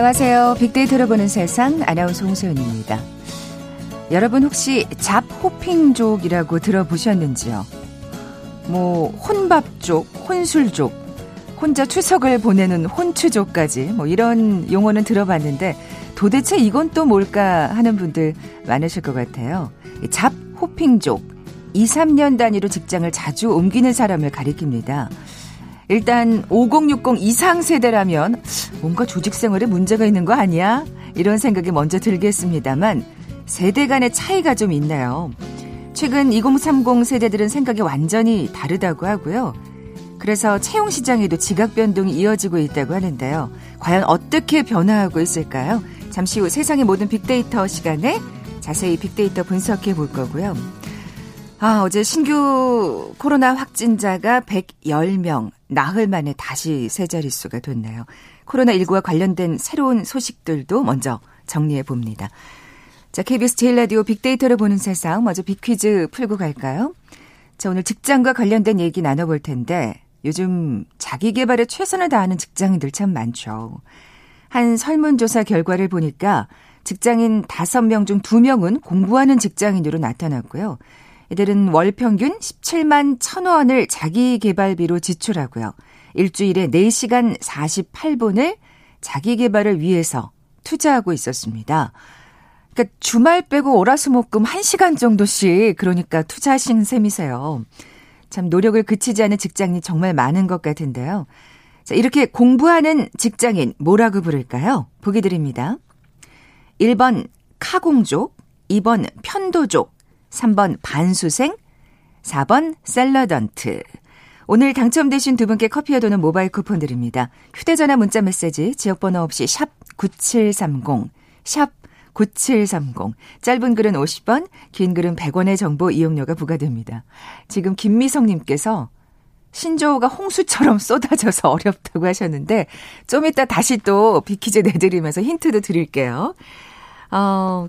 안녕하세요. 빅데이터로 보는 세상 아나운서 홍소연입니다. 여러분 혹시 잡호핑족이라고 들어보셨는지요? 뭐 혼밥족, 혼술족, 혼자 추석을 보내는 혼추족까지 뭐 이런 용어는 들어봤는데 도대체 이건 또 뭘까 하는 분들 많으실 것 같아요. 잡호핑족, 2, 3년 단위로 직장을 자주 옮기는 사람을 가리킵니다. 일단 5060 이상 세대라면 뭔가 조직 생활에 문제가 있는 거 아니야? 이런 생각이 먼저 들겠습니다만 세대 간의 차이가 좀 있나요? 최근 2030 세대들은 생각이 완전히 다르다고 하고요. 그래서 채용 시장에도 지각 변동이 이어지고 있다고 하는데요. 과연 어떻게 변화하고 있을까요? 잠시 후 세상의 모든 빅데이터 시간에 자세히 빅데이터 분석해 볼 거고요. 아, 어제 신규 코로나 확진자가 110명, 나흘 만에 다시 세 자릿수가 됐네요. 코로나19와 관련된 새로운 소식들도 먼저 정리해 봅니다. 자, KBS 제일 라디오 빅데이터를 보는 세상, 먼저 빅퀴즈 풀고 갈까요? 자, 오늘 직장과 관련된 얘기 나눠볼 텐데, 요즘 자기 개발에 최선을 다하는 직장인들 참 많죠. 한 설문조사 결과를 보니까 직장인 5명 중 2명은 공부하는 직장인으로 나타났고요. 이들은 월 평균 17만 1천원을 자기 개발비로 지출하고요. 일주일에 4시간 48분을 자기 개발을 위해서 투자하고 있었습니다. 그러니까 주말 빼고 월화수목금 1시간 정도씩 그러니까 투자하신 셈이세요. 참 노력을 그치지 않은 직장인이 정말 많은 것 같은데요. 자, 이렇게 공부하는 직장인 뭐라고 부를까요? 보기 드립니다. 1번 카공족, 2번 편도족, 3번 반수생, 4번 샐러던트. 오늘 당첨되신 두 분께 커피와 도는 모바일 쿠폰 드립니다. 휴대전화 문자 메시지 지역번호 없이 샵 9730, 샵 9730. 짧은 글은 50원, 긴 글은 100원의 정보 이용료가 부과됩니다. 지금 김미성님께서 신조어가 홍수처럼 쏟아져서 어렵다고 하셨는데, 좀 이따 다시 또 빅퀴즈 내드리면서 힌트도 드릴게요. 어,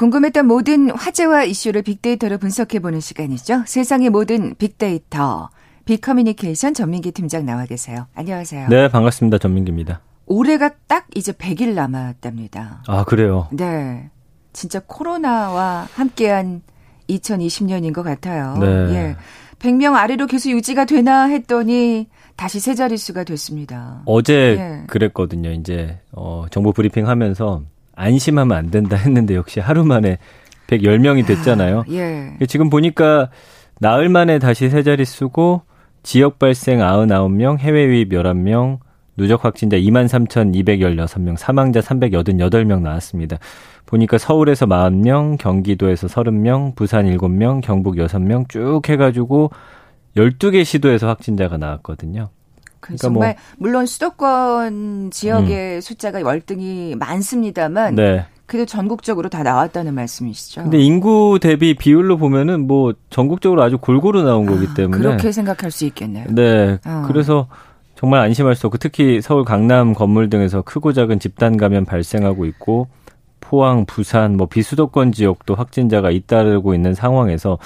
궁금했던 모든 화제와 이슈를 빅데이터로 분석해보는 시간이죠. 세상의 모든 빅데이터. 빅커뮤니케이션 전민기 팀장 나와 계세요. 안녕하세요. 네, 반갑습니다. 전민기입니다. 올해가 딱 이제 100일 남았답니다. 아, 그래요? 네. 진짜 코로나와 함께한 2020년인 것 같아요. 네. 예. 100명 아래로 계속 유지가 되나 했더니 다시 세 자릿수가 됐습니다. 어제 예. 그랬거든요. 이제 어 정보 브리핑 하면서 안심하면 안 된다 했는데 역시 하루 만에 110명이 됐잖아요. 아, 예. 지금 보니까 나흘 만에 다시 세 자릿수고 지역 발생 99명, 해외 유입 11명, 누적 확진자 23,216명, 사망자 388명 나왔습니다. 보니까 서울에서 40명, 경기도에서 30명, 부산 7명, 경북 6명 쭉 해가지고 12개 시도에서 확진자가 나왔거든요. 그러니까 정말 뭐, 물론 수도권 지역의 음. 숫자가 월등히 많습니다만 네. 그래도 전국적으로 다 나왔다는 말씀이시죠. 근데 인구 대비 비율로 보면은 뭐 전국적으로 아주 골고루 나온 거기 아, 때문에 그렇게 생각할 수 있겠네요. 네. 어. 그래서 정말 안심할 수 없고 특히 서울 강남 건물 등에서 크고 작은 집단 감염 발생하고 있고 포항, 부산, 뭐 비수도권 지역도 확진자가 잇따르고 있는 상황에서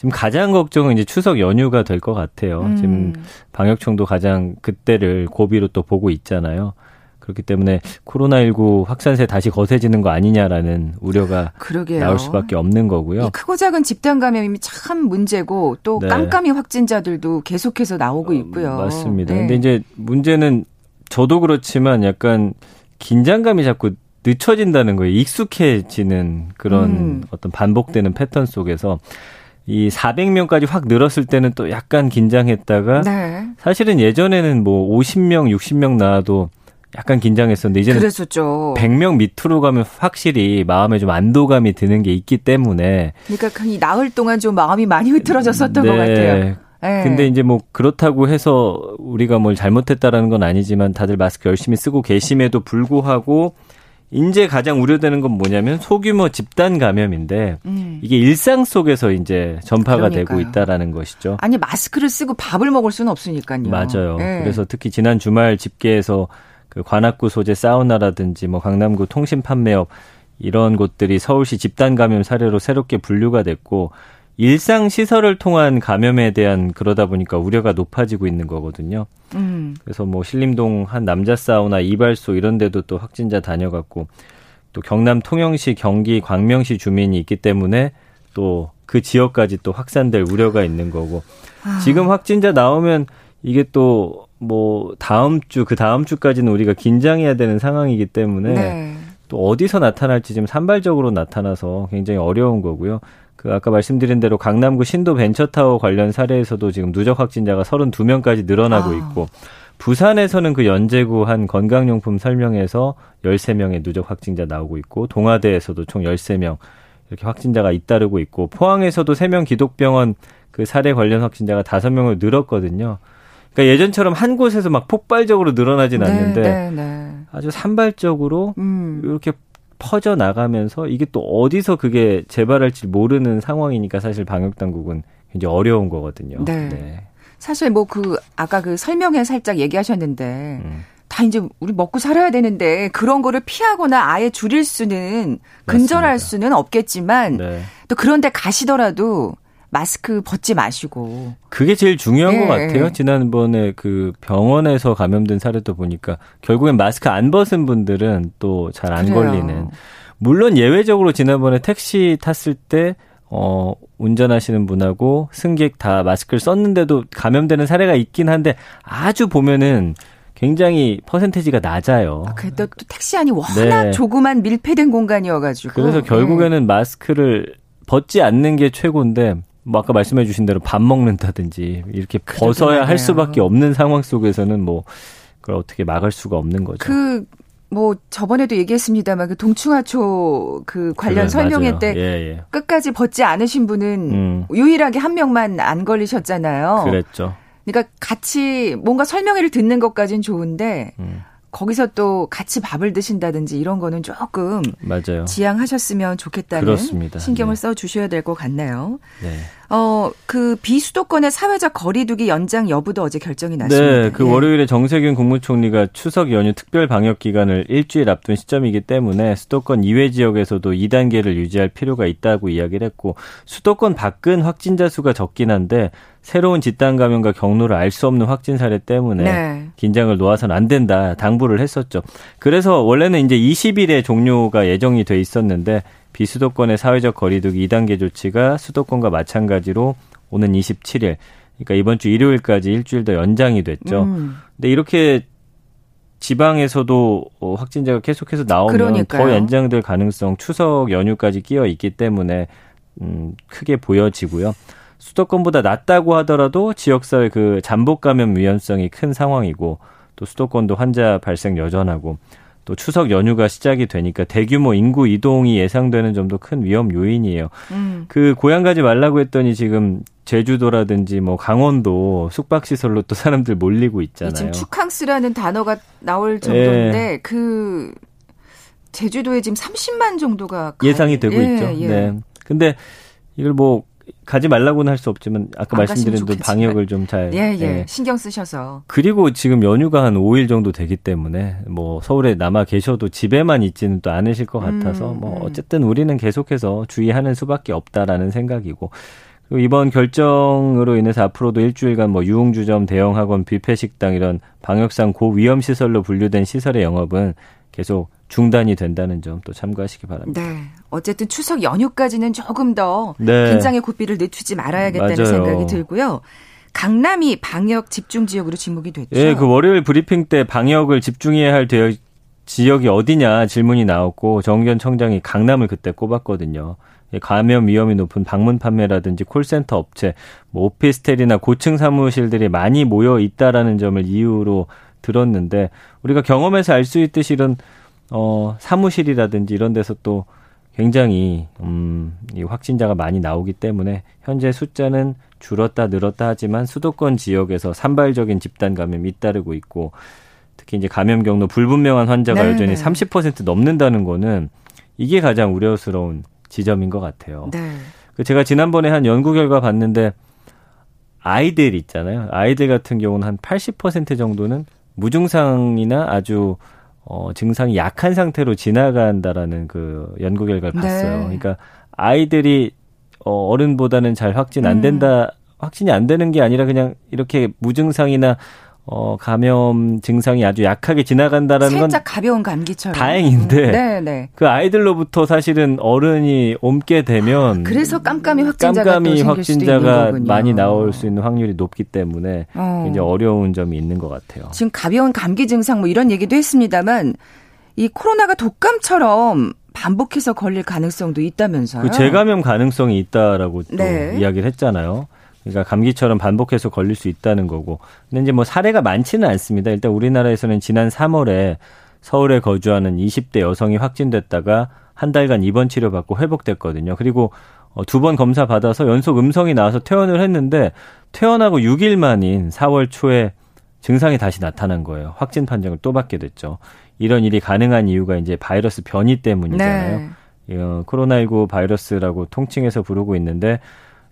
지금 가장 걱정은 이제 추석 연휴가 될 것 같아요. 음. 지금 방역청도 가장 그때를 고비로 또 보고 있잖아요. 그렇기 때문에 코로나19 확산세 다시 거세지는 거 아니냐라는 우려가 그러게요. 나올 수밖에 없는 거고요. 크고 작은 집단 감염이 참 문제고 또 네. 깜깜이 확진자들도 계속해서 나오고 있고요. 어, 맞습니다. 네. 근데 이제 문제는 저도 그렇지만 약간 긴장감이 자꾸 늦춰진다는 거예요. 익숙해지는 그런 음. 어떤 반복되는 패턴 속에서 이 400명까지 확 늘었을 때는 또 약간 긴장했다가 네. 사실은 예전에는 뭐 50명, 60명 나와도 약간 긴장했었는데 이제는 그랬었죠. 100명 밑으로 가면 확실히 마음에 좀 안도감이 드는 게 있기 때문에 그러니까 이 나흘 동안 좀 마음이 많이 흐트러졌었던 네. 것 같아요. 네. 근데 이제 뭐 그렇다고 해서 우리가 뭘 잘못했다라는 건 아니지만 다들 마스크 열심히 쓰고 계심에도 불구하고 이제 가장 우려되는 건 뭐냐면 소규모 집단 감염인데 음. 이게 일상 속에서 이제 전파가 그러니까요. 되고 있다라는 것이죠. 아니 마스크를 쓰고 밥을 먹을 수는 없으니까요. 맞아요. 네. 그래서 특히 지난 주말 집계에서 그 관악구 소재 사우나라든지 뭐 강남구 통신 판매업 이런 곳들이 서울시 집단 감염 사례로 새롭게 분류가 됐고 일상 시설을 통한 감염에 대한 그러다 보니까 우려가 높아지고 있는 거거든요. 음. 그래서 뭐 신림동 한 남자 사우나 이발소 이런 데도 또 확진자 다녀갔고 또 경남 통영시 경기 광명시 주민이 있기 때문에 또 그 지역까지 또 확산될 우려가 있는 거고 아. 지금 확진자 나오면 이게 또 뭐 다음 주 그 다음 주까지는 우리가 긴장해야 되는 상황이기 때문에 네. 또 어디서 나타날지 지금 산발적으로 나타나서 굉장히 어려운 거고요. 그 아까 말씀드린 대로 강남구 신도 벤처타워 관련 사례에서도 지금 누적 확진자가 32명까지 늘어나고 아. 있고 부산에서는 그 연제구 한 건강용품 설명에서 13명의 누적 확진자 나오고 있고 동아대에서도 총 13명 이렇게 확진자가 잇따르고 있고 포항에서도 3명 기독병원 그 사례 관련 확진자가 5명을 늘었거든요. 그러니까 예전처럼 한 곳에서 막 폭발적으로 늘어나진 네, 않는데 네, 네. 아주 산발적으로 음. 이렇게 퍼져 나가면서 이게 또 어디서 그게 재발할지 모르는 상황이니까 사실 방역 당국은 굉장히 어려운 거거든요. 네. 네. 사실 뭐 그 아까 그 설명에 살짝 얘기하셨는데 음. 다 이제 우리 먹고 살아야 되는데 그런 거를 피하거나 아예 줄일 수는 근절할 맞습니다. 수는 없겠지만 네. 또 그런데 가시더라도 마스크 벗지 마시고. 그게 제일 중요한 네. 것 같아요. 지난번에 그 병원에서 감염된 사례도 보니까 결국엔 마스크 안 벗은 분들은 또 잘 안 걸리는. 물론 예외적으로 지난번에 택시 탔을 때 어, 운전하시는 분하고 승객 다 마스크를 썼는데도 감염되는 사례가 있긴 한데 아주 보면은 굉장히 퍼센테지가 낮아요. 아, 그래도 또 택시 안이 워낙 네. 조그만 밀폐된 공간이어가지고. 그래서 결국에는 네. 마스크를 벗지 않는 게 최고인데 뭐 아까 말씀해 주신 대로 밥 먹는다든지 이렇게 벗어야 할 수밖에 없는 상황 속에서는 뭐 그걸 어떻게 막을 수가 없는 거죠. 그 뭐 저번에도 얘기했습니다만 그 동충하초 그 관련 그래, 설명회 때 예, 예. 끝까지 벗지 않으신 분은 음. 유일하게 한 명만 안 걸리셨잖아요. 그랬죠. 그러니까 같이 뭔가 설명회를 듣는 것까진 좋은데 음. 거기서 또 같이 밥을 드신다든지 이런 거는 조금 맞아요. 지양하셨으면 좋겠다는 그렇습니다. 신경을 네. 써 주셔야 될 것 같네요. 네. 어, 그 비수도권의 사회적 거리두기 연장 여부도 어제 결정이 났습니다. 네, 그 예. 월요일에 정세균 국무총리가 추석 연휴 특별 방역 기간을 일주일 앞둔 시점이기 때문에 수도권 이외 지역에서도 2단계를 유지할 필요가 있다고 이야기를 했고 수도권 밖은 확진자 수가 적긴 한데 새로운 집단 감염과 경로를 알 수 없는 확진 사례 때문에 네. 긴장을 놓아서는 안 된다 당부를 했었죠. 그래서 원래는 이제 20일에 종료가 예정이 돼 있었는데 비수도권의 사회적 거리두기 2단계 조치가 수도권과 마찬가지로 오는 27일, 그러니까 이번 주 일요일까지 일주일 더 연장이 됐죠. 음. 근데 이렇게 지방에서도 어, 확진자가 계속해서 나오면 그러니까요. 더 연장될 가능성 추석 연휴까지 끼어 있기 때문에 음, 크게 보여지고요. 수도권보다 낮다고 하더라도 지역사회 그 잠복 감염 위험성이 큰 상황이고 또 수도권도 환자 발생 여전하고 또 추석 연휴가 시작이 되니까 대규모 인구 이동이 예상되는 점도 큰 위험 요인이에요. 음. 그 고향 가지 말라고 했더니 지금 제주도라든지 뭐 강원도 숙박 시설로 또 사람들 몰리고 있잖아요. 지금 축항스라는 단어가 나올 정도인데 네. 그 제주도에 지금 30만 정도가 예상이 되고 예, 있죠. 예. 네. 근데 이걸 뭐 가지 말라고는 할 수 없지만 아까 말씀드린 대로 방역을 좀 잘 예, 예. 예. 신경 쓰셔서 그리고 지금 연휴가 한 5일 정도 되기 때문에 뭐 서울에 남아 계셔도 집에만 있지는 또 않으실 것 같아서 음, 뭐 음. 어쨌든 우리는 계속해서 주의하는 수밖에 없다라는 생각이고 이번 결정으로 인해서 앞으로도 일주일간 뭐 유흥주점, 대형학원, 뷔페 식당 이런 방역상 고위험 시설로 분류된 시설의 영업은 계속 중단이 된다는 점 또 참고하시기 바랍니다. 네. 어쨌든 추석 연휴까지는 조금 더 네. 긴장의 고삐를 늦추지 말아야겠다는 맞아요. 생각이 들고요. 강남이 방역 집중 지역으로 지목이 됐죠. 예, 그 월요일 브리핑 때 방역을 집중해야 할 대역, 지역이 어디냐 질문이 나왔고 정견 청장이 강남을 그때 꼽았거든요. 예, 감염 위험이 높은 방문 판매라든지 콜센터 업체, 뭐 오피스텔이나 고층 사무실들이 많이 모여 있다라는 점을 이유로 들었는데 우리가 경험에서 알 수 있듯이 이런 어, 사무실이라든지 이런 데서 또 굉장히, 음, 이 확진자가 많이 나오기 때문에 현재 숫자는 줄었다 늘었다 하지만 수도권 지역에서 산발적인 집단 감염이 잇따르고 있고 특히 이제 감염 경로 불분명한 환자가 네. 여전히 30% 넘는다는 거는 이게 가장 우려스러운 지점인 것 같아요. 네. 그 제가 지난번에 한 연구 결과 봤는데 아이들 있잖아요. 아이들 같은 경우는 한 80% 정도는 무증상이나 아주 어, 증상이 약한 상태로 지나간다라는 그 연구 결과를 네. 봤어요. 네. 그러니까 아이들이 어, 어른보다는 잘 확진 안 음. 된다, 음. 확진이 안 되는 게 아니라 그냥 이렇게 무증상이나 어, 감염 증상이 아주 약하게 지나간다라는 살짝 건 살짝 가벼운 감기처럼 다행인데 음, 네, 네. 그 아이들로부터 사실은 어른이 옮게 되면 그래서 깜깜이 확진자가 깜깜이 확진자가 많이 나올 수 있는 확률이 높기 때문에 어. 굉장히 어려운 점이 있는 것 같아요. 지금 가벼운 감기 증상 뭐 이런 얘기도 했습니다만 이 코로나가 독감처럼 반복해서 걸릴 가능성도 있다면서요? 그 재감염 가능성이 있다라고 또 네. 이야기를 했잖아요. 그러니까 감기처럼 반복해서 걸릴 수 있다는 거고. 근데 이제 뭐 사례가 많지는 않습니다. 일단 우리나라에서는 지난 3월에 서울에 거주하는 20대 여성이 확진됐다가 한 달간 입원 치료받고 회복됐거든요. 그리고 어, 두번 검사 받아서 연속 음성이 나와서 퇴원을 했는데 퇴원하고 6일 만인 4월 초에 증상이 다시 나타난 거예요. 확진 판정을 또 받게 됐죠. 이런 일이 가능한 이유가 이제 바이러스 변이 때문이잖아요. 네. 어, 코로나19 바이러스라고 통칭해서 부르고 있는데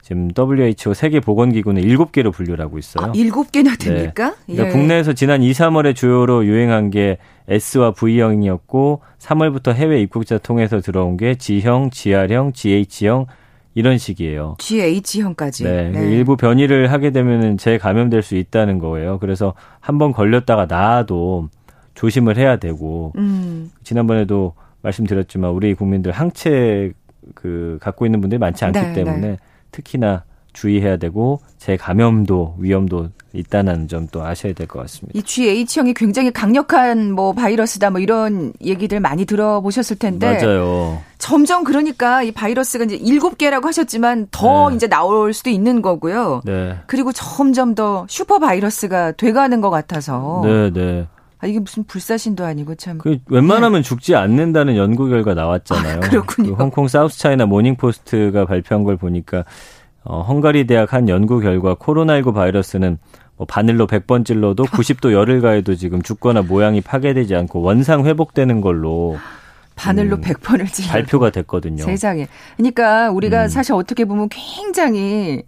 지금 WHO 세계 보건기구는 7개로 분류를 하고 있어요. 아, 7개나 됩니까? 네. 그러니까 예. 국내에서 지난 2, 3월에 주요로 유행한 게 S와 V형이었고 3월부터 해외 입국자 통해서 들어온 게 G형, GR형, GH형 이런 식이에요. GH형까지. 네. 네. 일부 변이를 하게 되면은 재감염될 수 있다는 거예요. 그래서 한 번 걸렸다가 나아도 조심을 해야 되고 음. 지난번에도 말씀드렸지만 우리 국민들 항체 그 갖고 있는 분들이 많지 않기 네, 때문에 네. 특히나 주의해야 되고 재감염도 위험도 있다는 점 또 아셔야 될 것 같습니다. 이 GH형이 굉장히 강력한 뭐 바이러스다 뭐 이런 얘기들 많이 들어보셨을 텐데 맞아요. 점점 그러니까 이 바이러스가 이제 일곱 개라고 하셨지만 더 네. 이제 나올 수도 있는 거고요. 네. 그리고 점점 더 슈퍼 바이러스가 돼가는 것 같아서. 네, 네. 아, 이게 무슨 불사신도 아니고 참. 그 웬만하면 네. 죽지 않는다는 연구 결과 나왔잖아요. 아, 그렇군요. 그 홍콩 사우스 차이나 모닝포스트가 발표한 걸 보니까 어, 헝가리 대학 한 연구 결과 코로나19 바이러스는 뭐 바늘로 100번 찔러도 90도 열을 가해도 지금 죽거나 모양이 파괴되지 않고 원상 회복되는 걸로 바늘로 음, 100번을 찔러 발표가 됐거든요. 세상에. 그러니까 우리가 음. 사실 어떻게 보면 굉장히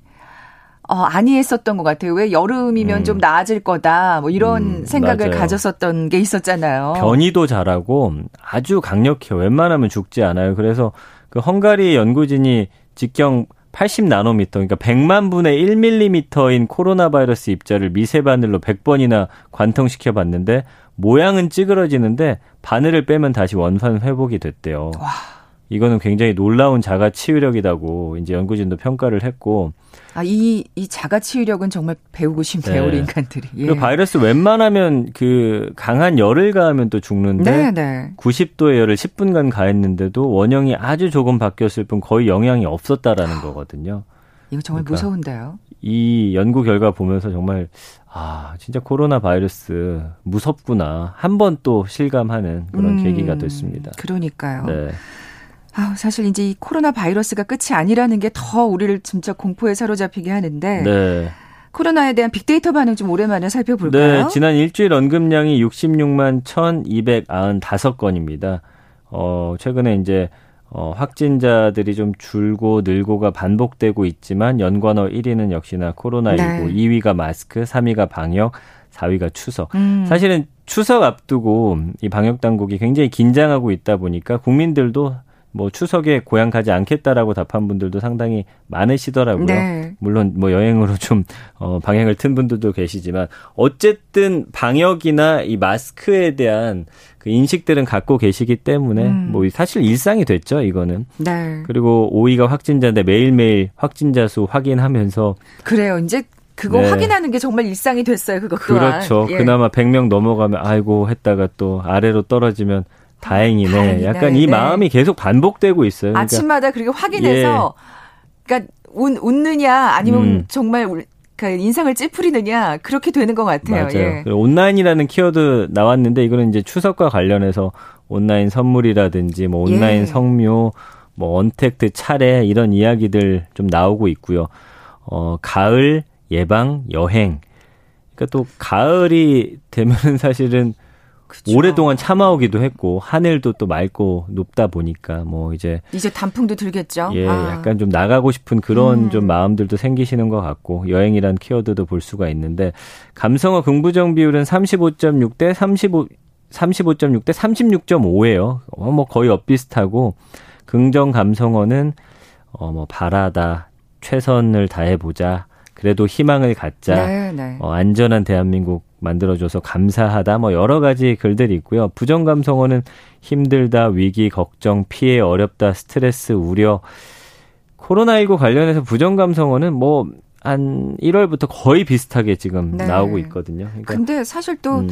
어, 안이했었던 것 같아요. 왜 여름이면 음. 좀 나아질 거다. 뭐 이런 음, 생각을 맞아요. 가졌었던 게 있었잖아요. 변이도 잘하고 아주 강력해요. 웬만하면 죽지 않아요. 그래서 그 헝가리 연구진이 직경 80 나노미터, 그러니까 100만 분의 1밀리미터인 코로나 바이러스 입자를 미세 바늘로 100번이나 관통시켜 봤는데 모양은 찌그러지는데 바늘을 빼면 다시 원산 회복이 됐대요. 와. 이거는 굉장히 놀라운 자가 치유력이라고 이제 연구진도 평가를 했고 아, 이, 이 자가 치유력은 정말 배우고 싶네요, 네. 우리 인간들이. 예. 그 바이러스 웬만하면 그 강한 열을 가하면 또 죽는데 네, 네. 90도의 열을 10분간 가했는데도 원형이 아주 조금 바뀌었을 뿐 거의 영향이 없었다라는 거거든요. 이거 정말 그러니까 무서운데요. 이 연구 결과 보면서 정말 아, 진짜 코로나 바이러스 무섭구나. 한 번 또 실감하는 그런 음, 계기가 됐습니다. 그러니까요. 네. 아, 사실 이제 이 코로나 바이러스가 끝이 아니라는 게 더 우리를 진짜 공포에 사로잡히게 하는데. 네. 코로나에 대한 빅데이터 반응 좀 오랜만에 살펴볼까요? 네, 지난 일주일 언급량이 66만 1,295건입니다. 어, 최근에 이제 어, 확진자들이 좀 줄고 늘고가 반복되고 있지만 연관어 1위는 역시나 코로나19, 네. 2위가 마스크, 3위가 방역, 4위가 추석. 음. 사실은 추석 앞두고 이 방역 당국이 굉장히 긴장하고 있다 보니까 국민들도 뭐 추석에 고향 가지 않겠다라고 답한 분들도 상당히 많으시더라고요. 네. 물론 뭐 여행으로 좀 어, 방향을 튼 분들도 계시지만 어쨌든 방역이나 이 마스크에 대한 그 인식들은 갖고 계시기 때문에 음. 뭐 사실 일상이 됐죠 이거는. 네. 그리고 5위가 확진자인데 매일매일 확진자 수 확인하면서 그래요. 이제 그거 네. 확인하는 게 정말 일상이 됐어요. 그거 그렇죠. 예. 그나마 100명 넘어가면 아이고 했다가 또 아래로 떨어지면 다행이네. 다행이네. 약간 이 네. 마음이 계속 반복되고 있어요. 그러니까. 아침마다 그리고 확인해서 예. 그러니까 웃, 웃느냐 아니면 음. 정말 그 인상을 찌푸리느냐 그렇게 되는 것 같아요. 맞아요. 예. 온라인이라는 키워드 나왔는데 이거는 이제 추석과 관련해서 온라인 선물이라든지 뭐 온라인 예. 성묘, 뭐 언택트 차례 이런 이야기들 좀 나오고 있고요. 어, 가을, 예방, 여행. 그러니까 또 가을이 되면은 사실은 그쵸. 오랫동안 참아오기도 했고 하늘도 또 맑고 높다 보니까 뭐 이제 이제 단풍도 들겠죠. 예, 아. 약간 좀 나가고 싶은 그런 음. 좀 마음들도 생기시는 것 같고 여행이란 키워드도 볼 수가 있는데 감성어 긍부정 비율은 35.6 대 35 35.6 대 36.5예요. 어, 뭐 거의 엇비슷하고 긍정 감성어는 어 뭐 바라다 최선을 다해 보자. 그래도 희망을 갖자. 네, 네. 어, 안전한 대한민국 만들어줘서 감사하다. 뭐 여러 가지 글들이 있고요. 부정 감성어는 힘들다, 위기, 걱정, 피해, 어렵다, 스트레스, 우려. 코로나19 관련해서 부정 감성어는 뭐 한 1월부터 거의 비슷하게 지금 네. 나오고 있거든요. 그러니까 근데 사실 또 음.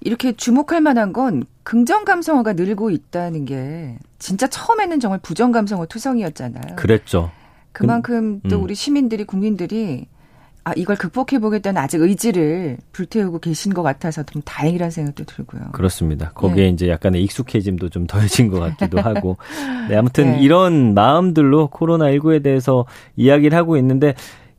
이렇게 주목할 만한 건 긍정 감성어가 늘고 있다는 게 진짜 처음에는 정말 부정 감성어 투성이었잖아요. 그랬죠. 그만큼 또 음. 우리 시민들이 국민들이 아, 이걸 극복해 보겠다는 아직 의지를 불태우고 계신 것 같아서 좀 다행이라는 생각도 들고요. 그렇습니다. 거기에 네. 이제 약간의 익숙해짐도 좀 더해진 것 같기도 하고. 네, 아무튼 네. 이런 마음들로 코로나19에 대해서 이야기를 하고 있는데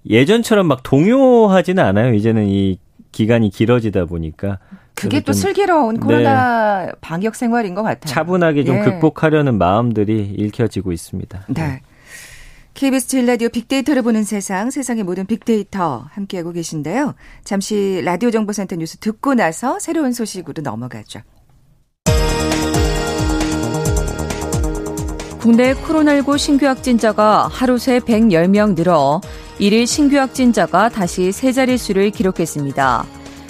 예전처럼 막 동요하지는 않아요. 이제는 이 기간이 길어지다 보니까. 그게 또 슬기로운 네. 코로나 네. 방역 생활인 것 같아요. 차분하게 좀 예. 극복하려는 마음들이 읽혀지고 있습니다. 네. KBS 제일 라디오 빅데이터를 보는 세상, 세상의 모든 빅데이터 함께하고 계신데요. 잠시 라디오 정보센터 뉴스 듣고 나서 새로운 소식으로 넘어가죠. 국내 코로나19 신규 확진자가 하루 새 110명 늘어 1일 신규 확진자가 다시 세 자릿수를 기록했습니다.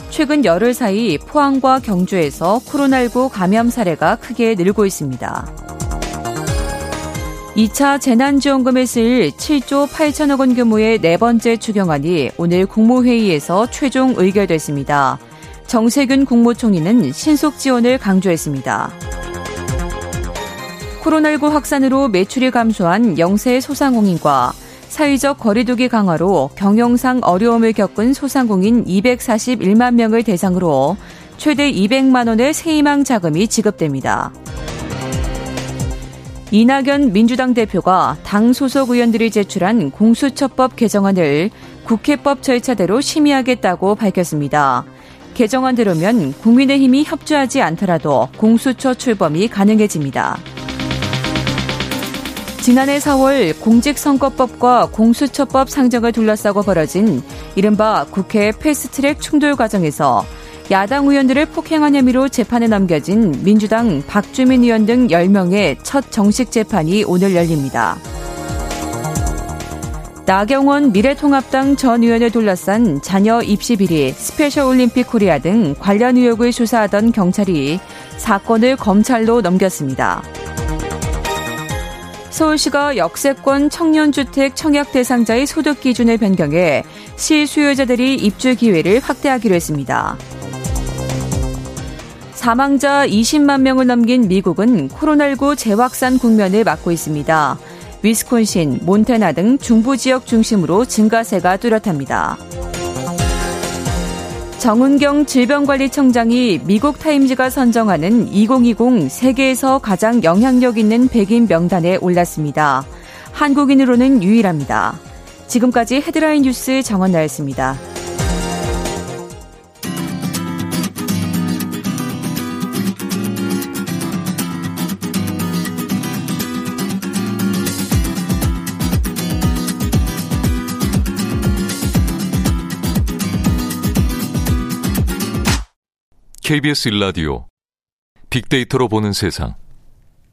최근 열흘 사이 포항과 경주에서 코로나19 감염 사례가 크게 늘고 있습니다. 2차 재난지원금에 쓰일 7조 8천억 원 규모의 네 번째 추경안이 오늘 국무회의에서 최종 의결됐습니다. 정세균 국무총리는 신속 지원을 강조했습니다. 코로나19 확산으로 매출이 감소한 영세 소상공인과 사회적 거리두기 강화로 경영상 어려움을 겪은 소상공인 241만 명을 대상으로 최대 200만 원의 세희망 자금이 지급됩니다. 이낙연 민주당 대표가 당 소속 의원들이 제출한 공수처법 개정안을 국회법 절차대로 심의하겠다고 밝혔습니다. 개정안대로면 국민의힘이 협조하지 않더라도 공수처 출범이 가능해집니다. 지난해 4월 공직선거법과 공수처법 상정을 둘러싸고 벌어진 이른바 국회 패스트트랙 충돌 과정에서 야당 의원들을 폭행한 혐의로 재판에 넘겨진 민주당 박주민 의원 등 10명의 첫 정식 재판이 오늘 열립니다. 나경원 미래통합당 전 의원을 둘러싼 자녀 입시 비리, 스페셜 올림픽 코리아 등 관련 의혹을 수사하던 경찰이 사건을 검찰로 넘겼습니다. 서울시가 역세권 청년주택 청약 대상자의 소득 기준을 변경해 실수요자들의 입주 기회를 확대하기로 했습니다. 사망자 20만 명을 넘긴 미국은 코로나19 재확산 국면을 맞고 있습니다. 위스콘신, 몬테나 등 중부 지역 중심으로 증가세가 뚜렷합니다. 정은경 질병관리청장이 미국 타임즈가 선정하는 2020 세계에서 가장 영향력 있는 백인 명단에 올랐습니다. 한국인으로는 유일합니다. 지금까지 헤드라인 뉴스 정원 나였습니다. KBS 일라디오 빅데이터로 보는 세상.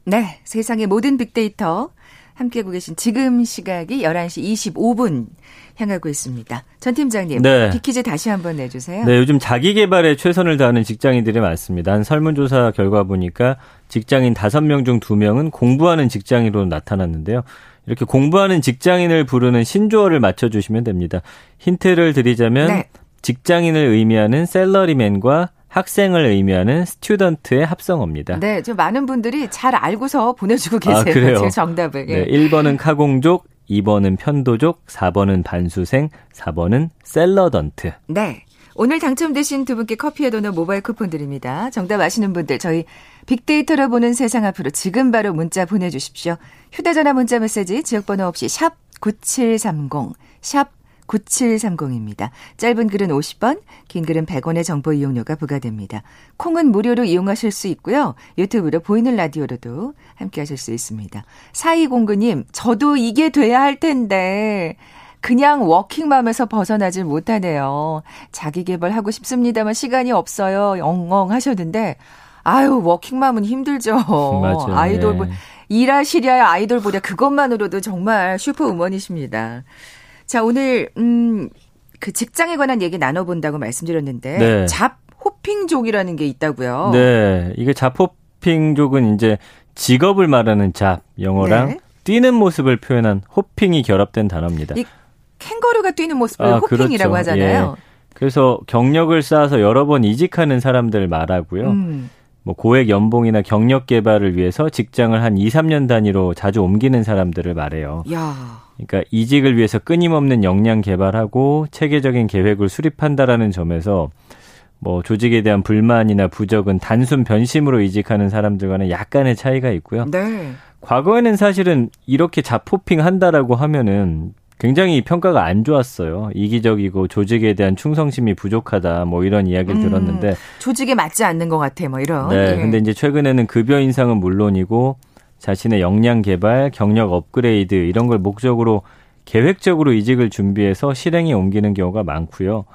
네, 세상의 모든 빅데이터 함께하고 계신 지금 시각이 11시 25분 향하고 있습니다. 전 팀장님, 네. 빅퀴즈 다시 한번 내주세요. 네, 요즘 자기 개발에 최선을 다하는 직장인들이 많습니다. 한 설문조사 결과 보니까 직장인 5명 중 2명은 공부하는 직장인으로 나타났는데요. 이렇게 공부하는 직장인을 부르는 신조어를 맞춰주시면 됩니다. 힌트를 드리자면 네. 직장인을 의미하는 샐러리맨과 학생을 의미하는 student의 합성어입니다. 네, 좀 많은 분들이 잘 알고서 보내주고 계세요. 아, 그래요? 정답을. 예. 네, 1번은 카공족, 2번은 편도족, 4번은 반수생, 4번은 샐러던트. 네. 오늘 당첨되신 두 분께 커피와 도넛 모바일 쿠폰 드립니다. 정답 아시는 분들 저희 빅데이터를 보는 세상 앞으로 지금 바로 문자 보내주십시오. 휴대전화 문자 메시지 지역번호 없이 샵 9730, 샵 9730입니다. 짧은 글은 50원, 긴 글은 100원의 정보 이용료가 부과됩니다. 콩은 무료로 이용하실 수 있고요. 유튜브로 보이는 라디오로도 함께 하실 수 있습니다. 4209님, 저도 이게 돼야 할 텐데 그냥 워킹맘에서 벗어나질 못하네요. 자기 개발하고 싶습니다만 시간이 없어요. 엉엉 하셨는데 아유, 워킹맘은 힘들죠. 맞아요. 아이돌 네. 보 일하시랴 아이돌 보랴 그것만으로도 정말 슈퍼우먼이십니다. 자, 오늘 음, 그 직장에 관한 얘기 나눠본다고 말씀드렸는데 네. 잡 호핑족이라는 게 있다고요. 네, 이게 잡 호핑족은 이제 직업을 말하는 잡 영어랑 네. 뛰는 모습을 표현한 호핑이 결합된 단어입니다. 이 캥거루가 뛰는 모습을 아, 호핑이라고 그렇죠. 하잖아요. 그래서 경력을 쌓아서 여러 번 이직하는 사람들을 말하고요. 음. 뭐 고액 연봉이나 경력 개발을 위해서 직장을 한 2, 3년 단위로 자주 옮기는 사람들을 말해요. 야. 그러니까 이직을 위해서 끊임없는 역량 개발하고 체계적인 계획을 수립한다라는 점에서 뭐 조직에 대한 불만이나 부적은 단순 변심으로 이직하는 사람들과는 약간의 차이가 있고요. 네. 과거에는 사실은 이렇게 자포핑 한다라고 하면은 굉장히 평가가 안 좋았어요. 이기적이고 조직에 대한 충성심이 부족하다 뭐 이런 이야기를 음, 들었는데 조직에 맞지 않는 것 같아, 뭐 이런. 네, 예. 근데 이제 최근에는 급여 인상은 물론이고 자신의 역량 개발, 경력 업그레이드 이런 걸 목적으로 계획적으로 이직을 준비해서 실행에 옮기는 경우가 많고요.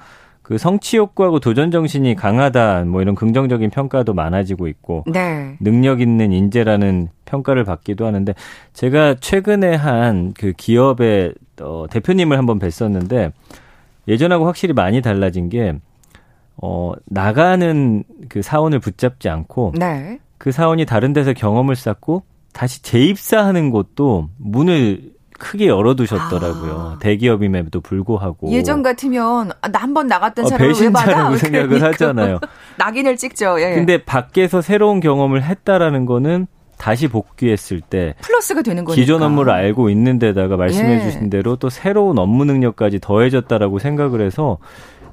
그 성취 욕구하고 도전 정신이 강하다 뭐 이런 긍정적인 평가도 많아지고 있고 네. 능력 있는 인재라는 평가를 받기도 하는데 제가 최근에 한 그 기업의 어, 대표님을 한번 뵀었는데 예전하고 확실히 많이 달라진 게 어, 나가는 그 사원을 붙잡지 않고 네. 그 사원이 다른 데서 경험을 쌓고 다시 재입사하는 곳도 문을 크게 열어두셨더라고요. 아. 대기업임에도 불구하고 예전 같으면 아, 나한 번 나갔던 어, 사람을 왜 받아? 배신자라고 생각을 그러니까. 하잖아요. 낙인을 찍죠. 예. 근데 밖에서 새로운 경험을 했다라는 거는 다시 복귀했을 때 플러스가 되는 거니까. 기존 업무를 알고 있는 데다가 말씀해 예. 주신 대로 또 새로운 업무 능력까지 더해졌다라고 생각을 해서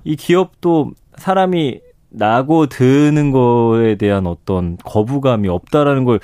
이 기업도 사람이 나고 드는 거에 대한 어떤 거부감이 없다라는 걸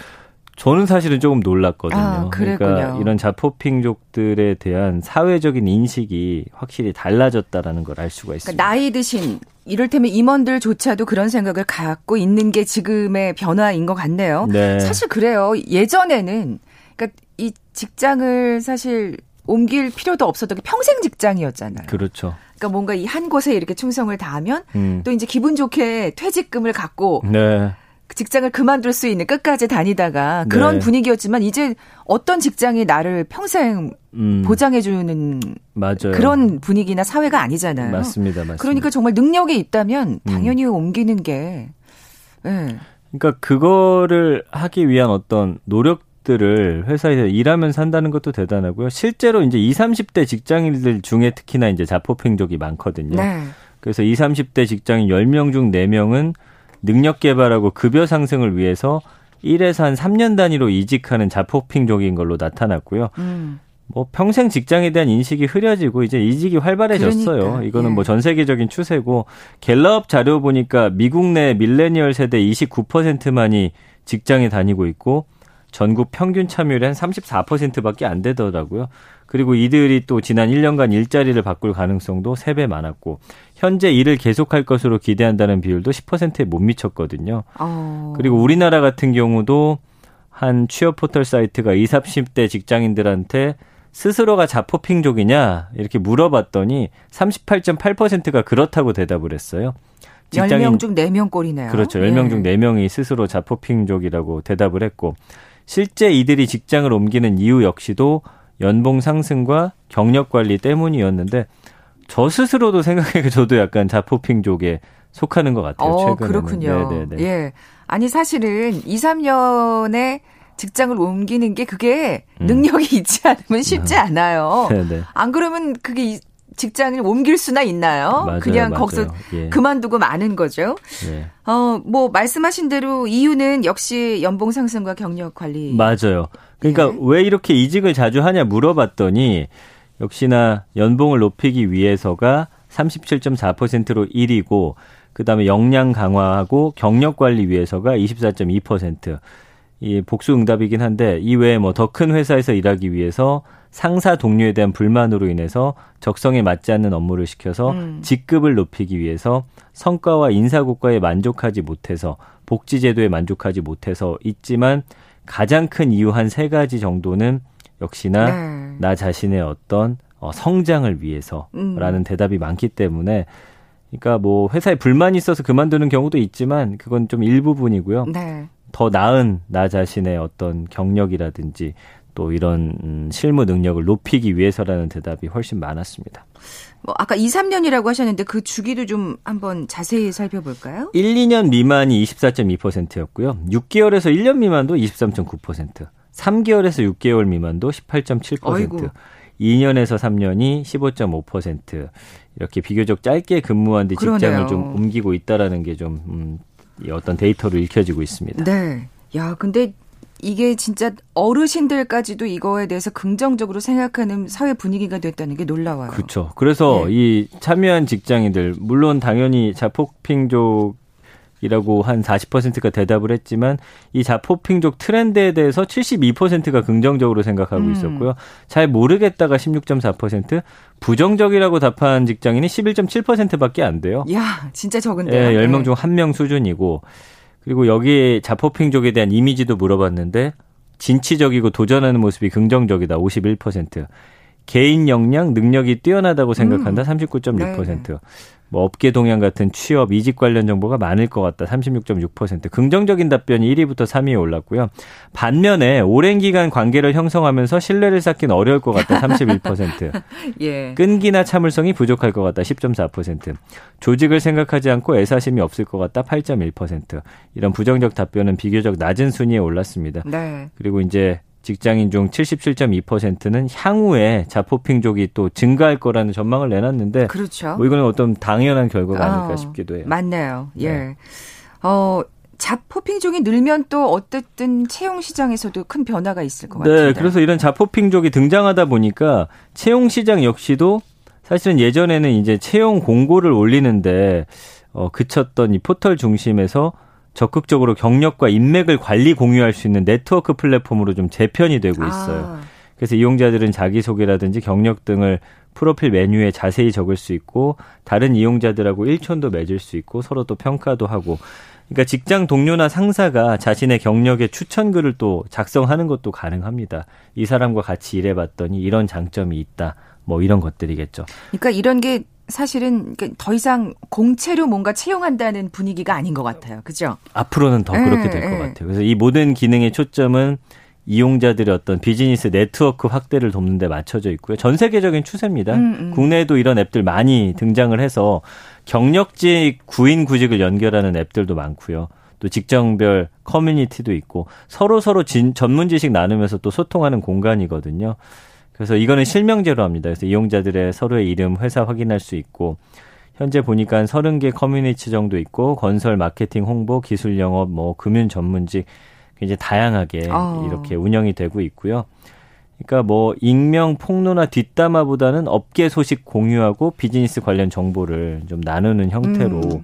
저는 사실은 조금 놀랐거든요. 아. 그러니까 이런 자포핑족들에 대한 사회적인 인식이 확실히 달라졌다라는 걸 알 수가 있습니다. 그러니까 나이 드신 이를테면 임원들조차도 그런 생각을 갖고 있는 게 지금의 변화인 것 같네요. 네. 사실 그래요. 예전에는 그러니까 이 직장을 사실 옮길 필요도 없었던 게 평생 직장이었잖아요. 그렇죠. 그러니까 뭔가 이 한 곳에 이렇게 충성을 다하면 음. 또 이제 기분 좋게 퇴직금을 갖고 네. 그 직장을 그만둘 수 있는 끝까지 다니다가 그런 네. 분위기였지만 이제 어떤 직장이 나를 평생 음, 보장해 주는 맞아요. 그런 분위기나 사회가 아니잖아요. 맞습니다. 맞습니다. 그러니까 정말 능력이 있다면 음. 당연히 옮기는 게 예. 그러니까 그거를 하기 위한 어떤 노력 들을 회사에서 일하면 산다는 것도 대단하고요. 실제로 이제 20, 30대 직장인들 중에 특히나 이제 자포핑족이 많거든요. 네. 그래서 20, 30대 직장인 10명 중 4명은 능력 개발하고 급여 상승을 위해서 1에서 한 3년 단위로 이직하는 자포핑족인 걸로 나타났고요. 음. 뭐 평생 직장에 대한 인식이 흐려지고 이제 이직이 활발해졌어요. 그러니까, 이거는 예. 뭐전 세계적인 추세고 갤럽 자료 보니까 미국 내 밀레니얼 세대 29%만이 직장에 다니고 있고 전국 평균 참여율이 한 34%밖에 안 되더라고요. 그리고 이들이 또 지난 1년간 일자리를 바꿀 가능성도 3배 많았고 현재 일을 계속할 것으로 기대한다는 비율도 10%에 못 미쳤거든요. 어. 그리고 우리나라 같은 경우도 한 취업 포털 사이트가 20, 30대 직장인들한테 스스로가 자포핑족이냐 이렇게 물어봤더니 38.8%가 그렇다고 대답을 했어요. 10명 중 4명 꼴이네요. 그렇죠. 10명 예. 중 4명이 스스로 자포핑족이라고 대답을 했고 실제 이들이 직장을 옮기는 이유 역시도 연봉 상승과 경력 관리 때문이었는데 저 스스로도 생각해 저도 약간 자포핑족에 속하는 것 같아요. 어, 최근에는. 그렇군요. 네네네. 예. 아니 사실은 2, 3년에 직장을 옮기는 게 그게 음. 능력이 있지 않으면 쉽지 않아요. 네네. 안 그러면 그게 이- 직장을 옮길 수나 있나요? 맞아요, 그냥 맞아요. 거기서 예. 그만두고 마는 거죠. 예. 어, 뭐 말씀하신 대로 이유는 역시 연봉 상승과 경력 관리. 맞아요. 그러니까 예. 왜 이렇게 이직을 자주 하냐 물어봤더니 역시나 연봉을 높이기 위해서가 37.4%로 1위고 그다음에 역량 강화하고 경력 관리 위해서가 24.2%. 이 복수 응답이긴 한데 이외에 뭐 더 큰 회사에서 일하기 위해서 상사 동료에 대한 불만으로 인해서 적성에 맞지 않는 업무를 시켜서 음. 직급을 높이기 위해서 성과와 인사고과에 만족하지 못해서 복지제도에 만족하지 못해서 있지만 가장 큰 이유 한 세 가지 정도는 역시나 네. 나 자신의 어떤 어, 성장을 위해서라는 음. 대답이 많기 때문에 그러니까 뭐 회사에 불만이 있어서 그만두는 경우도 있지만 그건 좀 일부분이고요. 네. 더 나은 나 자신의 어떤 경력이라든지 또 이런 음, 실무 능력을 높이기 위해서라는 대답이 훨씬 많았습니다. 뭐 아까 2, 3년이라고 하셨는데 그 주기도 좀 한번 자세히 살펴볼까요? 1, 2년 미만이 24.2%였고요. 6개월에서 1년 미만도 23.9%, 3개월에서 6개월 미만도 18.7%, 어이구. 2년에서 3년이 15.5% 이렇게 비교적 짧게 근무한 뒤 직장을 그러네요. 좀 옮기고 있다라는 게좀 음, 어떤 데이터로 읽혀지고 있습니다. 네. 야, 근데 이게 진짜 어르신들까지도 이거에 대해서 긍정적으로 생각하는 사회 분위기가 됐다는 게 놀라워요. 그렇죠. 그래서 네. 이 참여한 직장인들 물론 당연히 자폭핑족 이라고 한 40%가 대답을 했지만 이 자포핑족 트렌드에 대해서 72%가 긍정적으로 생각하고 음. 있었고요. 잘 모르겠다가 16.4%, 부정적이라고 답한 직장인이 11.7%밖에 안 돼요. 야, 진짜 적은데요. 예, 10명 중 1명 수준이고 그리고 여기에 자포핑족에 대한 이미지도 물어봤는데 진취적이고 도전하는 모습이 긍정적이다 51%. 개인 역량, 능력이 뛰어나다고 생각한다 음. 39.6%. 네. 뭐 업계 동향 같은 취업, 이직 관련 정보가 많을 것 같다. 36.6%. 긍정적인 답변이 1위부터 3위에 올랐고요. 반면에 오랜 기간 관계를 형성하면서 신뢰를 쌓긴 어려울 것 같다. 31%. 예. 끈기나 참을성이 부족할 것 같다. 10.4%. 조직을 생각하지 않고 애사심이 없을 것 같다. 8.1%. 이런 부정적 답변은 비교적 낮은 순위에 올랐습니다. 네. 그리고 이제 직장인 중 77.2%는 향후에 자포핑족이 또 증가할 거라는 전망을 내놨는데 그렇죠. 뭐 이거는 어떤 당연한 결과가 아닐까 어, 싶기도 해요. 맞네요. 예. 네. 어, 자포핑족이 늘면 또 어쨌든 채용 시장에서도 큰 변화가 있을 것 같아요. 네, 그래서 이런 자포핑족이 등장하다 보니까 채용 시장 역시도 사실은 예전에는 이제 채용 공고를 올리는데 어 그쳤던 이 포털 중심에서 적극적으로 경력과 인맥을 관리 공유할 수 있는 네트워크 플랫폼으로 좀 재편이 되고 아. 있어요. 아. 그래서 이용자들은 자기소개라든지 경력 등을 프로필 메뉴에 자세히 적을 수 있고 다른 이용자들하고 일촌도 맺을 수 있고 서로 또 평가도 하고 그러니까 직장 동료나 상사가 자신의 경력의 추천글을 또 작성하는 것도 가능합니다. 이 사람과 같이 일해봤더니 이런 장점이 있다. 뭐 이런 것들이겠죠. 그러니까 이런 게 사실은 더 이상 공채로 뭔가 채용한다는 분위기가 아닌 것 같아요. 그죠? 앞으로는 더 그렇게 될것 예. 같아요. 그래서 이 모든 기능의 초점은 이용자들의 어떤 비즈니스 네트워크 확대를 돕는 데 맞춰져 있고요. 전 세계적인 추세입니다. 음, 음. 국내에도 이런 앱들 많이 등장을 해서 경력직 구인 구직을 연결하는 앱들도 많고요. 또 직장별 커뮤니티도 있고 서로 서로 진, 전문 지식 나누면서 또 소통하는 공간이거든요. 그래서 이거는 실명제로 합니다. 그래서 이용자들의 서로의 이름, 회사 확인할 수 있고 현재 보니까 30개 커뮤니티 정도 있고 건설, 마케팅, 홍보, 기술 영업, 뭐 금융 전문직 굉장히 다양하게 어. 이렇게 운영이 되고 있고요. 그러니까 뭐 익명 폭로나 뒷담화보다는 업계 소식 공유하고 비즈니스 관련 정보를 좀 나누는 형태로 음.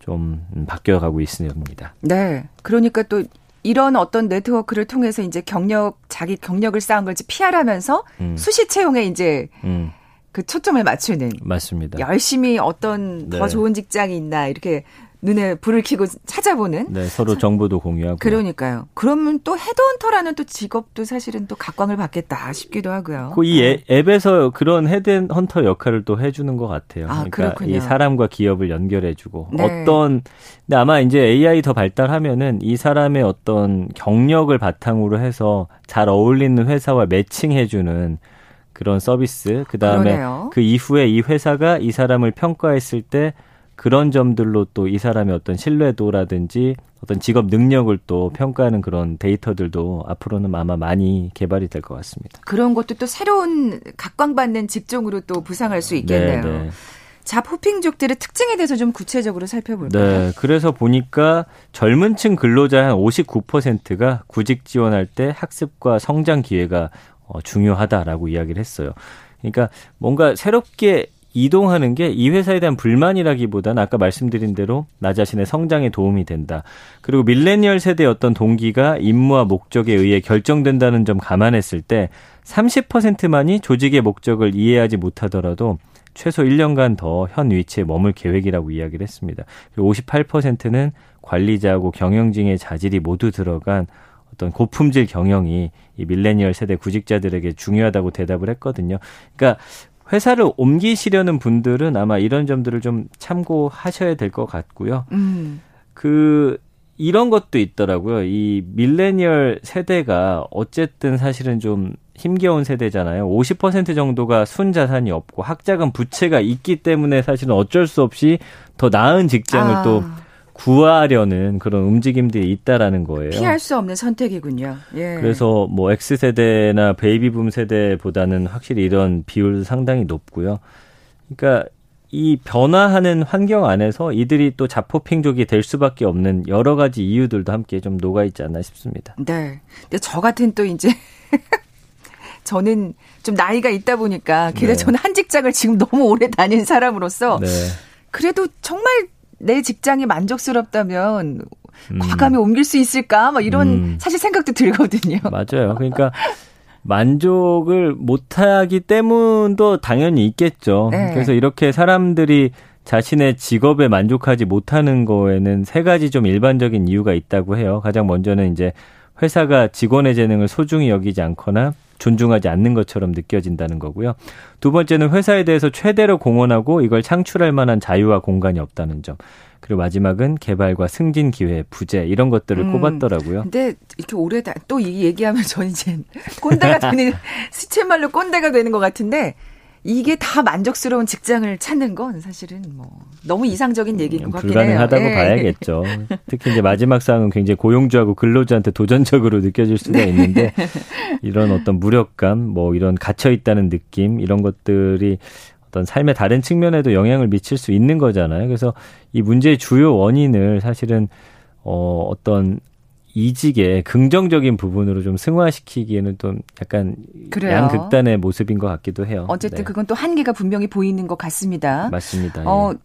좀 바뀌어가고 있습니다. 네. 그러니까 또 이런 어떤 네트워크를 통해서 이제 경력 자기 경력을 쌓은 걸 이제 피하라면서 음. 수시 채용에 이제 음. 그 초점을 맞추는 맞습니다. 열심히 어떤 네. 더 좋은 직장이 있나 이렇게 눈에 불을 켜고 찾아보는. 네, 서로 정보도 공유하고. 그러니까요. 그러면 또 헤드헌터라는 또 직업도 사실은 또 각광을 받겠다 싶기도 하고요. 그이 네. 앱에서 그런 헤드헌터 역할을 또 해주는 것 같아요. 아, 그러니까 그렇군요. 이 사람과 기업을 연결해주고 네. 어떤 근데 아마 이제 AI 더 발달하면은 이 사람의 어떤 경력을 바탕으로 해서 잘 어울리는 회사와 매칭해주는 그런 서비스. 그 다음에 그 이후에 이 회사가 이 사람을 평가했을 때 그런 점들로 또 이 사람의 어떤 신뢰도라든지 어떤 직업 능력을 또 평가하는 그런 데이터들도 앞으로는 아마 많이 개발이 될 것 같습니다. 그런 것도 또 새로운 각광받는 직종으로 또 부상할 수 있겠네요. 네, 네. 자포핑족들의 특징에 대해서 좀 구체적으로 살펴볼까요? 네, 그래서 보니까 젊은 층 근로자 한 59%가 구직 지원할 때 학습과 성장 기회가 어, 중요하다라고 이야기를 했어요. 그러니까 뭔가 새롭게 이동하는 게 이 회사에 대한 불만이라기보다는 아까 말씀드린 대로 나 자신의 성장에 도움이 된다. 그리고 밀레니얼 세대의 어떤 동기가 임무와 목적에 의해 결정된다는 점 감안했을 때 30%만이 조직의 목적을 이해하지 못하더라도 최소 1년간 더 현 위치에 머물 계획이라고 이야기를 했습니다. 그리고 58%는 관리자하고 경영진의 자질이 모두 들어간 어떤 고품질 경영이 이 밀레니얼 세대 구직자들에게 중요하다고 대답을 했거든요. 그러니까 회사를 옮기시려는 분들은 아마 이런 점들을 좀 참고하셔야 될 것 같고요. 음. 그 이런 것도 있더라고요. 이 밀레니얼 세대가 어쨌든 사실은 좀 힘겨운 세대잖아요. 50% 정도가 순자산이 없고 학자금 부채가 있기 때문에 사실은 어쩔 수 없이 더 나은 직장을 아. 또 구하려는 그런 움직임들이 있다라는 거예요. 피할 수 없는 선택이군요. 예. 그래서 뭐 X세대나 베이비붐 세대보다는 확실히 이런 비율 상당히 높고요. 그러니까 이 변화하는 환경 안에서 이들이 또 자포핑족이 될 수밖에 없는 여러 가지 이유들도 함께 좀 녹아 있지 않나 싶습니다. 네. 근데 저 같은 또 이제 저는 좀 나이가 있다 보니까 게다가 네. 저는 한 직장을 지금 너무 오래 다닌 사람으로서 네. 그래도 정말 내 직장이 만족스럽다면 음. 과감히 옮길 수 있을까? 막 이런 음. 사실 생각도 들거든요. 맞아요. 그러니까 만족을 못하기 때문도 당연히 있겠죠. 네. 그래서 이렇게 사람들이 자신의 직업에 만족하지 못하는 거에는 세 가지 좀 일반적인 이유가 있다고 해요. 가장 먼저는 이제 회사가 직원의 재능을 소중히 여기지 않거나 존중하지 않는 것처럼 느껴진다는 거고요. 두 번째는 회사에 대해서 최대로 공헌하고 이걸 창출할 만한 자유와 공간이 없다는 점. 그리고 마지막은 개발과 승진 기회, 부재 이런 것들을 음, 꼽았더라고요. 근데 이렇게 오래 또 이 얘기하면 전 이제 꼰대가 되는 시체말로 꼰대가 되는 것 같은데 이게 다 만족스러운 직장을 찾는 건 사실은 뭐 너무 이상적인 얘기인 것 같긴 해요. 불가능하다고 예. 봐야겠죠. 특히 이제 마지막 상은 굉장히 고용주하고 근로자한테 도전적으로 느껴질 수가 네. 있는데 이런 어떤 무력감, 뭐 이런 갇혀 있다는 느낌 이런 것들이 어떤 삶의 다른 측면에도 영향을 미칠 수 있는 거잖아요. 그래서 이 문제의 주요 원인을 사실은 어 어떤 이직의 긍정적인 부분으로 좀 승화시키기에는 좀 약간 그래요. 양극단의 모습인 것 같기도 해요. 어쨌든 네. 그건 또 한계가 분명히 보이는 것 같습니다. 맞습니다. 어, 예.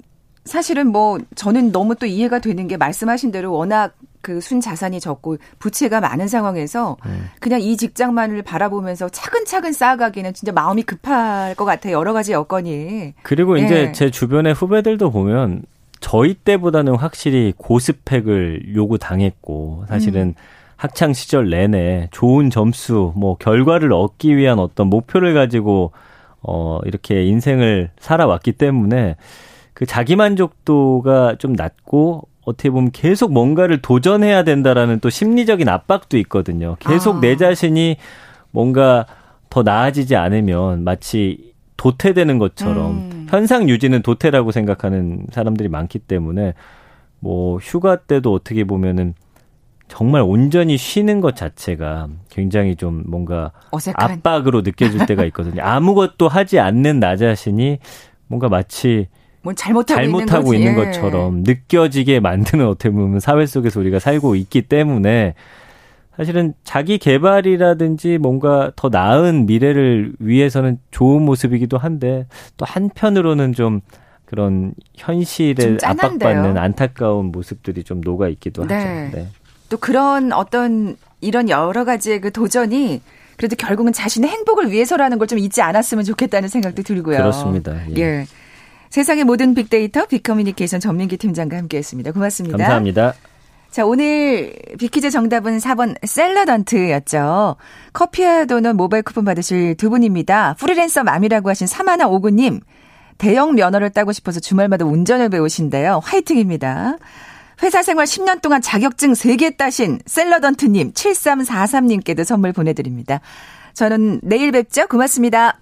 사실은 뭐 저는 너무 또 이해가 되는 게 말씀하신 대로 워낙 그 순자산이 적고 부채가 많은 상황에서 음. 그냥 이 직장만을 바라보면서 차근차근 쌓아가기는 진짜 마음이 급할 것 같아요. 여러 가지 여건이. 그리고 이제 예. 제 주변의 후배들도 보면 저희 때보다는 확실히 고스펙을 요구당했고 사실은 음. 학창 시절 내내 좋은 점수, 뭐 결과를 얻기 위한 어떤 목표를 가지고 어 이렇게 인생을 살아왔기 때문에 그 자기 만족도가 좀 낮고 어떻게 보면 계속 뭔가를 도전해야 된다라는 또 심리적인 압박도 있거든요. 계속 아. 내 자신이 뭔가 더 나아지지 않으면 마치 도태되는 것처럼 음. 현상 유지는 도태라고 생각하는 사람들이 많기 때문에 뭐 휴가 때도 어떻게 보면은 정말 온전히 쉬는 것 자체가 굉장히 좀 뭔가 어색한. 압박으로 느껴질 때가 있거든요. 아무것도 하지 않는 나 자신이 뭔가 마치 뭐 잘못하고, 잘못하고 있는, 있는 것처럼 느껴지게 만드는 어떻게 보면 사회 속에서 우리가 살고 있기 때문에 사실은 자기 개발이라든지 뭔가 더 나은 미래를 위해서는 좋은 모습이기도 한데 또 한편으로는 좀 그런 현실에 압박받는 안타까운 모습들이 좀 녹아 있기도 네. 하죠. 네. 또 그런 어떤 이런 여러 가지의 그 도전이 그래도 결국은 자신의 행복을 위해서라는 걸 좀 잊지 않았으면 좋겠다는 생각도 들고요. 그렇습니다. 예. 예. 세상의 모든 빅데이터 빅커뮤니케이션 전민기 팀장과 함께했습니다. 고맙습니다. 감사합니다. 자, 오늘 빅퀴즈 정답은 4번 샐러던트였죠. 커피와 도넛 모바일 쿠폰 받으실 두 분입니다. 프리랜서 맘이라고 하신 사하나 오구님. 대형 면허를 따고 싶어서 주말마다 운전을 배우신대요. 화이팅입니다. 회사 생활 10년 동안 자격증 3개 따신 샐러던트님, 7343님께도 선물 보내드립니다. 저는 내일 뵙죠. 고맙습니다.